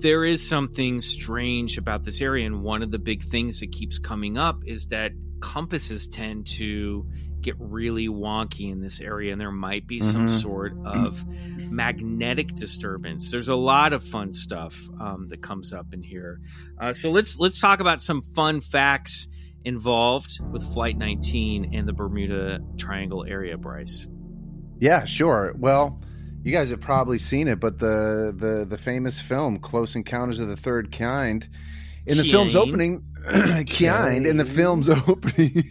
there is something strange about this area. And one of the big things that keeps coming up is that compasses tend to get really wonky in this area. And there might be some Mhm. sort of magnetic disturbance. There's a lot of fun stuff um, that comes up in here. Uh, so let's let's talk about some fun facts involved with Flight 19 and the Bermuda Triangle area, Bryce. Yeah, sure. Well, you guys have probably seen it, but the the the famous film Close Encounters of the Third Kind, in the film's opening, kind in the film's opening,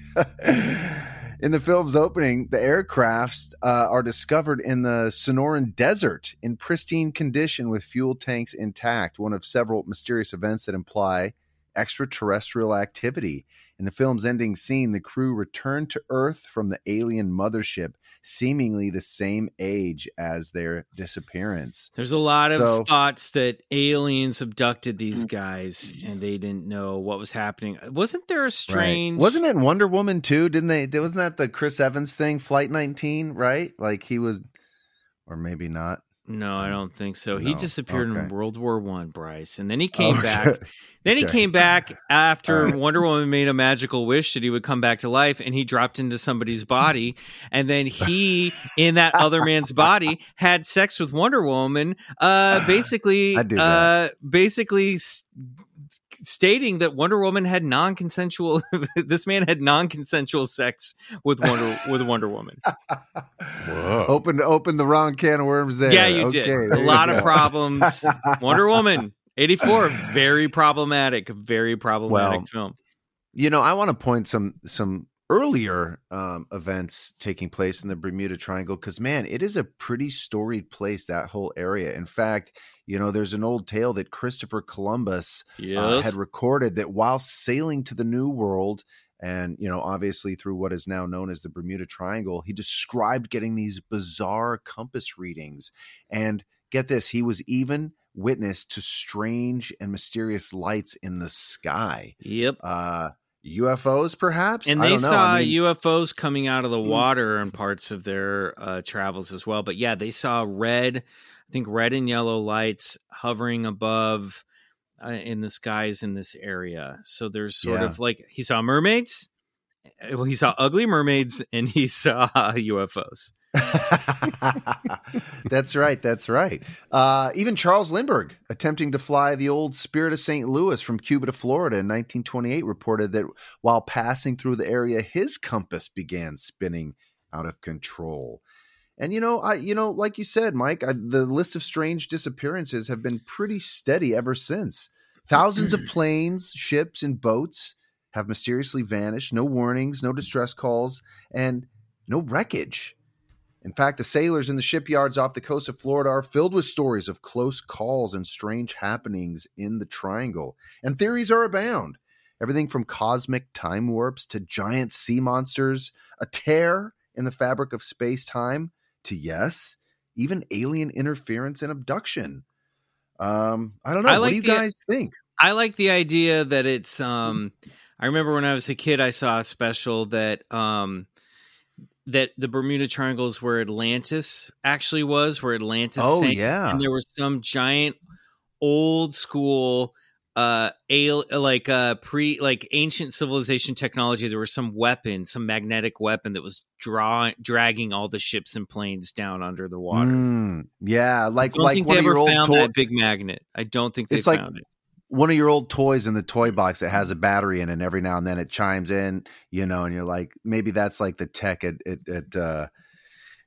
in the film's opening, the aircrafts uh, are discovered in the Sonoran Desert in pristine condition with fuel tanks intact, one of several mysterious events that imply extraterrestrial activity. In the film's ending scene, the crew return to Earth from the alien mothership, seemingly the same age as their disappearance. There's a lot of thoughts that aliens abducted these mm. guys and they didn't know what was happening. Wasn't there a strange? Right. Wasn't it Wonder Woman too? Didn't they? Wasn't that the Chris Evans thing, Flight 19, right? Like he was, or maybe not. No, I don't think so. He No. disappeared in World War One, Bryce, and then he came Okay. back. Then he came back after right. Wonder Woman made a magical wish that he would come back to life, and he dropped into somebody's body, and then he, in that other man's body, had sex with Wonder Woman. Uh, basically, I do uh, basically. S Stating that Wonder Woman had non-consensual, this man had non-consensual sex with Wonder with Wonder Woman. Whoa. Open open the wrong can of worms there. Yeah, you Okay, did. A you lot of go. problems. Wonder Woman, 84, very problematic, very problematic Well, film. You know, I want to point some some earlier um, events taking place in the Bermuda Triangle because man, it is a pretty storied place. That whole area. In fact, you know, there's an old tale that Christopher Columbus uh, had recorded that while sailing to the New World, and you know, obviously through what is now known as the Bermuda Triangle, he described getting these bizarre compass readings. And get this, he was even witness to strange and mysterious lights in the sky. yep. Uh, UFOs, perhaps, And I they don't know. saw I mean, UFOs coming out of the water in parts of their uh, travels as well. But yeah, they saw red, I think red and yellow lights hovering above uh, in the skies in this area. So there's sort Yeah. of like he saw mermaids. uh, Well, he saw ugly mermaids and he saw UFOs. that's right. That's right. Uh, even Charles Lindbergh, attempting to fly the old Spirit of St. Louis from Cuba to Florida in 1928, reported that while passing through the area, his compass began spinning out of control. And you know, I you know, like you said, Mike, I, the list of strange disappearances have been pretty steady ever since. Thousands of planes, ships, and boats have mysteriously vanished. No warnings, no distress calls, and no wreckage. In fact, the sailors in the shipyards off the coast of Florida are filled with stories of close calls and strange happenings in the triangle. And theories are abound. Everything from cosmic time warps to giant sea monsters, a tear in the fabric of space time, to yes, even alien interference and abduction. Um, I don't know. I what do you the- guys think? I like the idea that it's um I remember when I was a kid I saw a special that um that the Bermuda Triangle is where Atlantis actually was, where Atlantis Oh, sank, yeah. and there was some giant old school uh al- like uh pre like ancient civilization technology there was some weapon some magnetic weapon that was draw dragging all the ships and planes down under the water. Mm, yeah, like I don't like think one they ever found toy- that big magnet. I don't think they It's like- it. one of your old toys in the toy box that has a battery in it and every now and then it chimes in you know and you're like maybe that's like the tech at at, at uh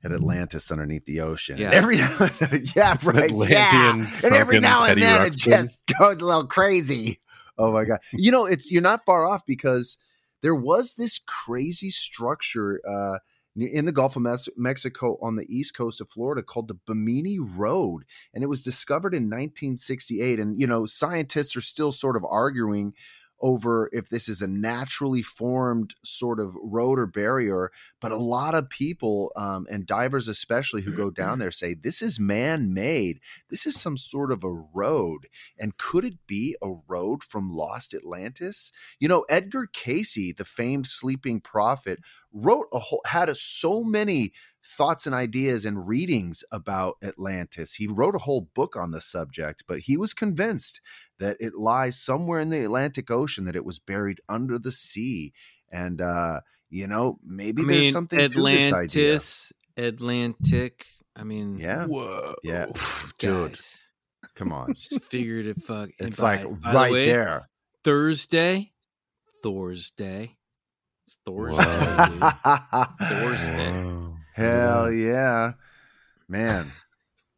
at Atlantis underneath the ocean. Yeah. And every now and yeah, It's an right. yeah. And every now and then it just goes a little crazy. Oh my god. You know, it's you're not far off because there was this crazy structure uh in the Gulf of Mes- Mexico on the east coast of Florida called the Bimini Road and it was discovered in 1968 and you know scientists are still sort of arguing over if this is a naturally formed sort of road or barrier but a lot of people um, and divers especially who go down there say this is man-made. This is some sort of a road. And could it be a road from lost atlantis? You know edgar cayce the famed sleeping prophet wrote a whole had a, so many thoughts and ideas and readings about Atlantis. He wrote a whole book on the subject, but he was convinced that it lies somewhere in the Atlantic Ocean, that it was buried under the sea. And, uh, you know, maybe I there's mean, something to this idea. Atlantis, Atlantic. I mean, Yeah. Whoa. Yeah. Dude, guys, come on. just figured it. Fuck. It's by- like by the right way, there. Thursday, Thursday, it's Thursday. Whoa. dude. Thursday. Whoa. Hell yeah. Man,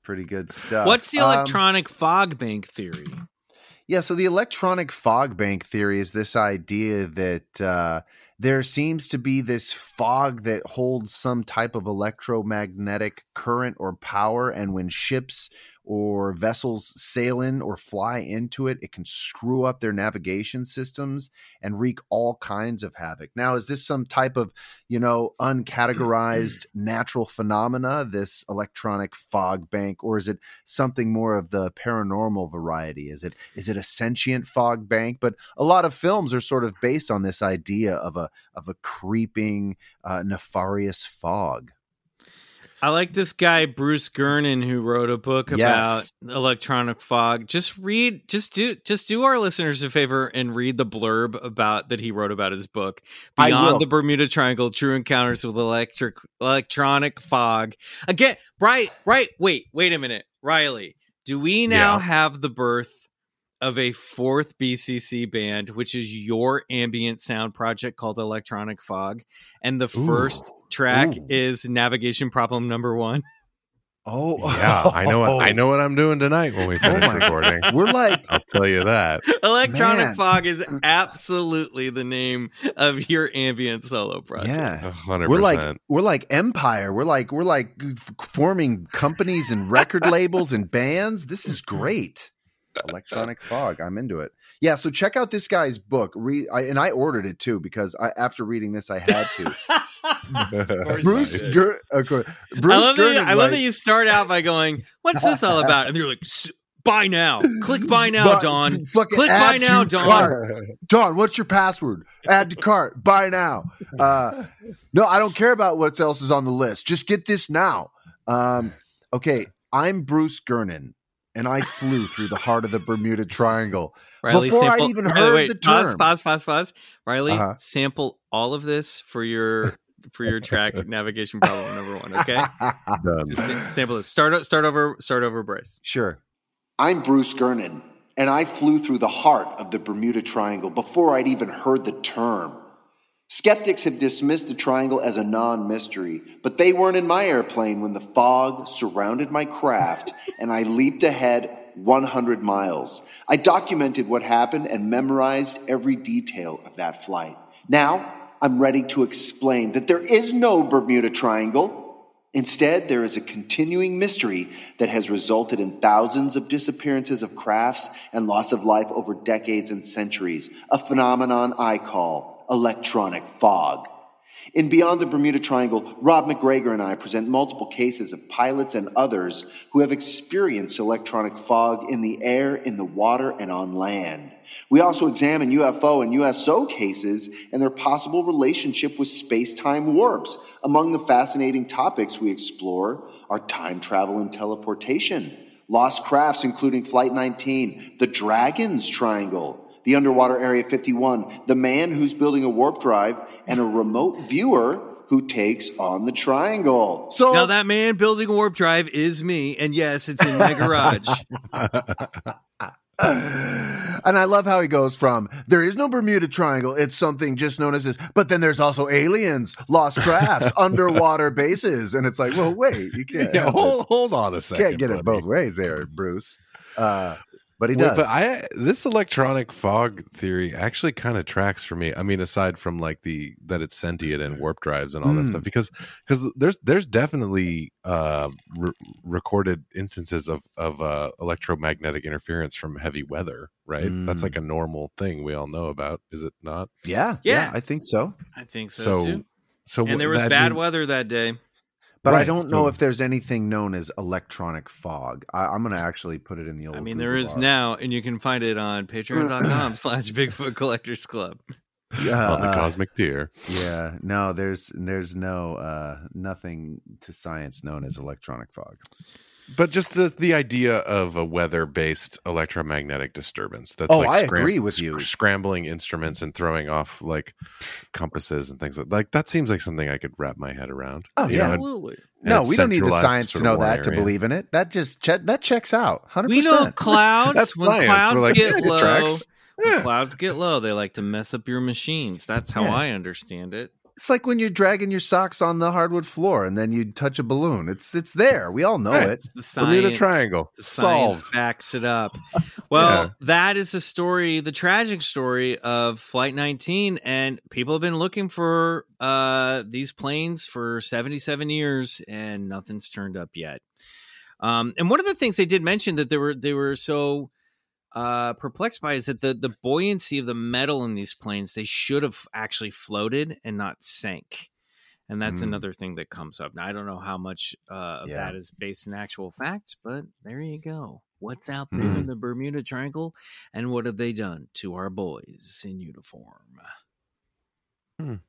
pretty good stuff. What's the Um, electronic fog bank theory? Yeah, so the electronic fog bank theory is this idea that uh, there seems to be this fog that holds some type of electromagnetic current or power, and when ships or vessels sail in or fly into it, it can screw up their navigation systems and wreak all kinds of havoc. Now, is this some type of, you know, uncategorized natural phenomena, this electronic fog bank, or is it something more of the paranormal variety? Is it is it a sentient fog bank? But a lot of films are sort of based on this idea of a of a creeping, uh, nefarious fog. I like this guy Bruce Gernon who wrote a book Yes. about electronic fog. Just read, just do, just do our listeners a favor and read the blurb about that he wrote about his book Beyond the Bermuda Triangle: True Encounters with Electric Electronic Fog. Again, right, right. Wait, wait a minute, Riley. Do we now Yeah. have the birth of a fourth BCC band, which is your ambient sound project called Electronic Fog, and the Ooh. first track Ooh. is Navigation Problem Number One. Oh, Yeah, I know what I know what I'm doing tonight when we oh finish my- recording. We're like I'll tell you that. Electronic Man. Fog is absolutely the name of your ambient solo project. yeah. A hundred We're like we're like empire. We're like we're like uh, forming companies and record labels and bands. This is great. Electronic fog. I'm into it. Yeah. So check out this guy's book. Read I, and I ordered it too because I after reading this I had to. Bruce. Ger- of. Bruce I love that. You, Gernon I love that you start out by going, "What's this all about?" And you're like, "Buy now, click buy now, Bu- Don." fucking Click buy now, to Don. cart. Don, what's your password? Add to cart. Buy now. Uh, no, I don't care about what else is on the list. Just get this now. Um, okay, I'm Bruce Gernon, and I flew through the heart of the Bermuda Triangle. Riley, Before I'd sample, even Riley, heard wait, the pause, term. pause, pause, pause. pause. Riley, Uh-huh. sample all of this for your for your track navigation problem number one. Okay, just sa- sample this. Start start over. Start over, Bryce. sure. I'm Bruce Gernon, and I flew through the heart of the Bermuda Triangle before I'd even heard the term. Skeptics have dismissed the triangle as a non mystery, but they weren't in my airplane when the fog surrounded my craft and I leaped ahead 100 miles. I documented what happened and memorized every detail of that flight. Now, I'm ready to explain that there is no Bermuda Triangle. Instead, there is a continuing mystery that has resulted in thousands of disappearances of crafts and loss of life over decades and centuries, a phenomenon I call electronic fog. In Beyond the Bermuda Triangle, Rob MacGregor and I present multiple cases of pilots and others who have experienced electronic fog in the air, in the water, and on land. We also examine UFO and USO cases and their possible relationship with space time warps. Among the fascinating topics we explore are time travel and teleportation, lost crafts, including Flight 19, the Dragon's Triangle, the Underwater Area 51, the man who's building a warp drive, and a remote viewer who takes on the triangle. So Now that man building a warp drive is me, and yes, it's in my garage. and I love how he goes from there is no Bermuda Triangle, it's something just known as this, but then there's also aliens, lost crafts, underwater bases, and it's like, well, wait, you can't, Yeah, have hold hold on a it. second. can't get it both ways there, Bruce. Uh, but he Well, does. but I this electronic fog theory actually kind of tracks for me. I mean, aside from like the that it's sentient and warp drives and all that Mm. stuff, because because there's there's definitely uh, re- recorded instances of of uh, electromagnetic interference from heavy weather. Right, that's Mm. like a normal thing we all know about, is it not? yeah, Yeah. I think so. I think so, So too. so And there was bad mean- weather that day. But I don't know if there's anything known as electronic fog. I, I'm going to actually put it in the old. I mean, there Google is bar. now, and you can find it on patreon.com slash Bigfoot Collectors Club. Yeah, on the uh, cosmic deer. Yeah, no, there's there's no uh nothing to science known as electronic fog. But just the, the idea of a weather-based electromagnetic disturbance. That's Oh, like I agree with you. Scrambling instruments and throwing off like compasses and things like like that seems like something I could wrap my head around. Oh, yeah. know, Absolutely. and No, it's we don't need the science to know one that to believe in it. That just che- that checks out. Hundred We know percent. clouds, That's when science. clouds like, get yeah, low, tracks. when clouds get low, they like to mess up your machines. That's how Yeah. I understand it. It's like when you're dragging your socks on the hardwood floor and then you touch a balloon. It's it's there. We all know Right. it. The Bermuda science, Triangle the science solved. backs it up. Well, Yeah. that is the story, the tragic story of Flight 19, and people have been looking for uh, these planes for 77 years, and nothing's turned up yet. Um, and one of the things they did mention that they were they were so uh, perplexed by is that the the buoyancy of the metal in these planes they should have actually floated and not sank. And that's Mm. another thing that comes up. Now I don't know how much uh, of Yeah. that is based in actual facts, but there you go. What's out there Mm. in the Bermuda Triangle, and what have they done to our boys in uniform? It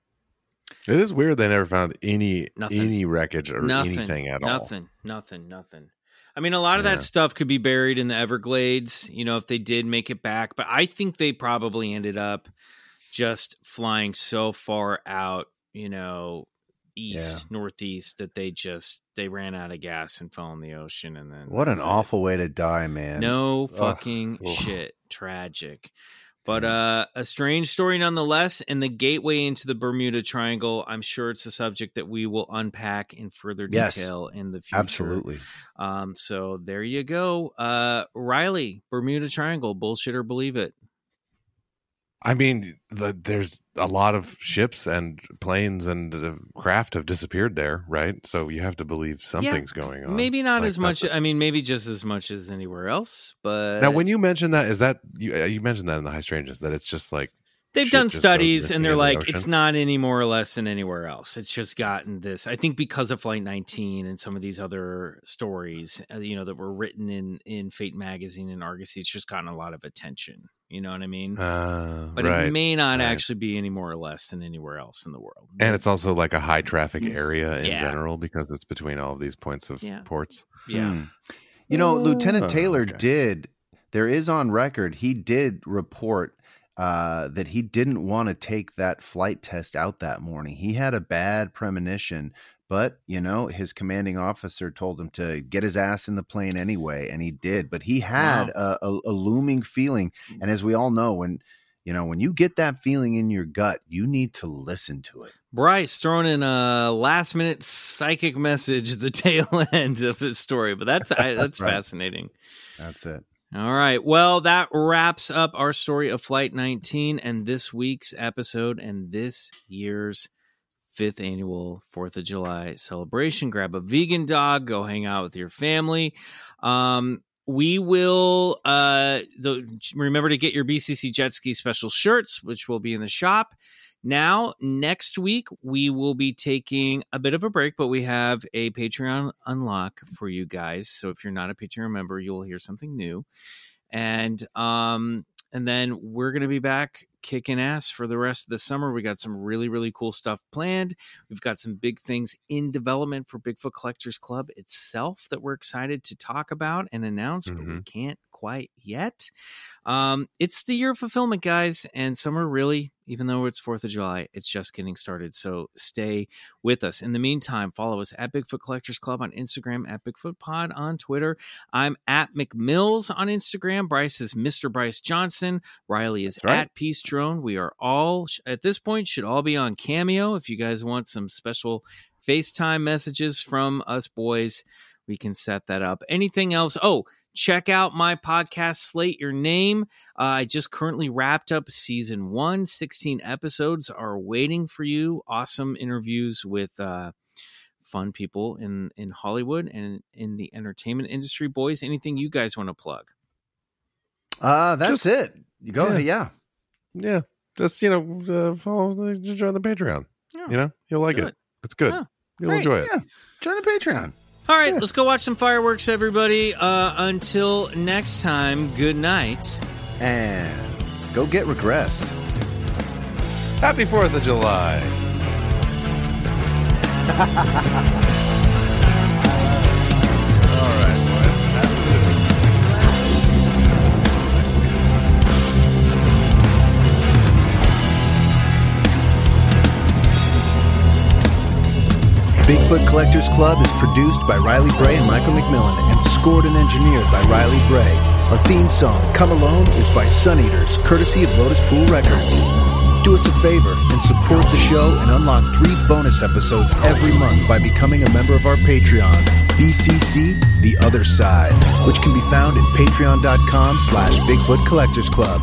is weird they never found any Nothing. any wreckage or nothing, anything at all. nothing, nothing, nothing. I mean, a lot of Yeah. that stuff could be buried in the Everglades, you know, if they did make it back. But I think they probably ended up just flying so far out, you know, east, northeast that they just they ran out of gas and fell in the ocean. And then What an it. awful way to die, man. No fucking Ugh. shit. Tragic. But uh, a strange story nonetheless, and the gateway into the Bermuda Triangle. I'm sure it's a subject that we will unpack in further Yes. detail in the future. Absolutely. Um, so there you go. Uh, Riley, Bermuda Triangle, bullshit or believe it. I mean, the, there's a lot of ships and planes and uh, craft have disappeared there, right? So you have to believe something's going on. Maybe not Like, as much. a- I mean, maybe just as much as anywhere else. But now, when you mention that, is that you? uh, You mentioned that in the High Strangeness that it's just like They've done studies and they're in the like, it's not any more or less than anywhere else. It's just gotten this. I think because of Flight 19 and some of these other stories, uh, you know, that were written in in Fate magazine and Argosy, it's just gotten a lot of attention. You know what I mean? Uh, but right. it may not right. actually be any more or less than anywhere else in the world. and it's also like a high traffic area in Yeah. general because it's between all of these points of Yeah. ports. yeah. Hmm. You know, Lieutenant Oh, Taylor okay. did. There is on record. He did report uh, that he didn't want to take that flight test out that morning. He had a bad premonition, but you know, his commanding officer told him to get his ass in the plane anyway, and he did. But he had a, a, a looming feeling, and as we all know, when you know when you get that feeling in your gut, you need to listen to it. Bryce throwing in a last minute psychic message the tail end of this story, but that's I, that's Right. fascinating. That's it. All right. Well, that wraps up our story of Flight 19 and this week's episode and this year's fifth annual Fourth of July celebration. Grab a vegan dog, go hang out with your family. Um, we will uh the, remember to get your BCC Jet Ski special shirts, which will be in the shop. Now, next week, we will be taking a bit of a break, but we have a Patreon unlock for you guys. So if you're not a Patreon member, you'll hear something new. And um, and then we're gonna be back kicking ass for the rest of the summer. We got some really, really cool stuff planned. We've got some big things in development for Bigfoot Collectors Club itself that we're excited to talk about and announce, but we Mhm. can't quite yet. Um, it's the year of fulfillment, guys, and summer really, even though it's Fourth of July, it's just getting started. So stay with us. In the meantime, follow us at Bigfoot Collectors Club on Instagram, at Bigfoot Pod on Twitter. I'm at McMills on Instagram. Bryce is Mr. Bryce Johnson. Riley is right. at Peace Drone. We are all at this point should all be on Cameo. If you guys want some special FaceTime messages from us boys, we can set that up. Anything else? Oh, check out my podcast, Slate Your Name. Uh, I just currently wrapped up season one. 16 episodes are waiting for you. Awesome interviews with uh, fun people in, in Hollywood and in the entertainment industry. Boys, anything you guys want to plug? Uh, that's Just- it. You go, yeah. yeah. Yeah, just you know, uh, follow, the, join the Patreon. Yeah. You know, you'll like Good. it. It's good. Yeah. You'll Great. enjoy it. Yeah. Join the Patreon. All right, Yeah. let's go watch some fireworks, everybody. Uh, until next time, good night. And go get regressed. Happy Fourth of July. Bigfoot Collectors Club is produced by Riley Bray and Michael McMillan and scored and engineered by Riley Bray. Our theme song, Come Alone, is by Sun Eaters, courtesy of Lotus Pool Records. Do us a favor and support the show and unlock three bonus episodes every month by becoming a member of our Patreon, BCC The Other Side, which can be found at patreon.com slash Bigfoot Collectors Club.